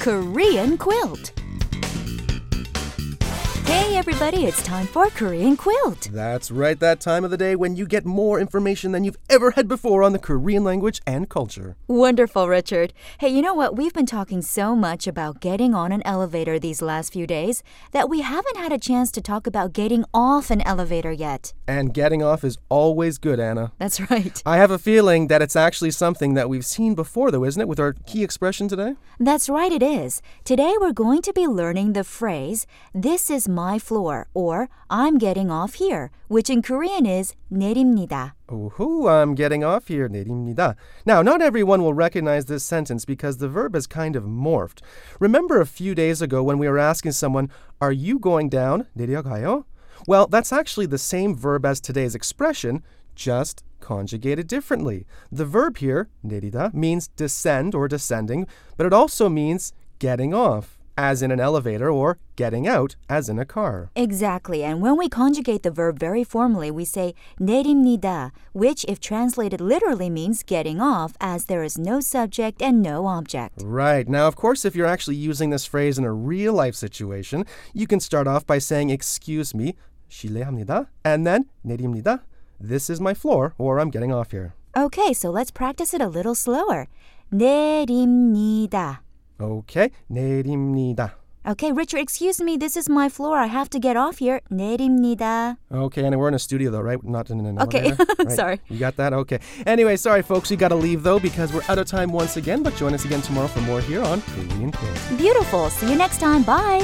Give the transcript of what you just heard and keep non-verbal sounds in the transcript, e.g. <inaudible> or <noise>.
Korean quilt. Hey everybody, it's time for Korean quilt. That's right, that time of the day when you get more information than you've ever had before on the Korean language and culture. Wonderful, Richard. Hey, you know what? We've been talking so much about getting on an elevator these last few days that we haven't had a chance to talk about getting off an elevator yet. And getting off is always good, Anna. That's right. I have a feeling that it's actually something that we've seen before, though, isn't it, with our key expression today? That's right, it is. Today we're going to be learning the phrase, This is my floor, or I'm getting off here, which in Korean is 내립니다. Ooh, I'm getting off here, 내립니다. Now, not everyone will recognize this sentence because the verb has kind of morphed. Remember a few days ago when we were asking someone, Are you going down? 내려가요? Well, that's actually the same verb as today's expression, just conjugated differently. The verb here, 내리다, means descend or descending, but it also means getting off, as in an elevator, or getting out, as in a car. Exactly, and when we conjugate the verb very formally, we say 내립니다, which, if translated literally, means getting off, as there is no subject and no object. Right. Now, of course, if you're actually using this phrase in a real life situation, you can start off by saying, Excuse me, 실례합니다, and then 내립니다. This is my floor, or I'm getting off here. Okay, so let's practice it a little slower. 내립니다. Okay, 내립니다. Okay, Richard, excuse me, this is my floor. I have to get off here. 내립니다. Okay, and we're in a studio though, right? Not in an Okay, elevator. <laughs> Right. sorry. You got that? Okay. Anyway, sorry folks, we got to leave though because we're out of time once again, but join us again tomorrow for more here on Korean Quiz. Beautiful. See you next time. Bye.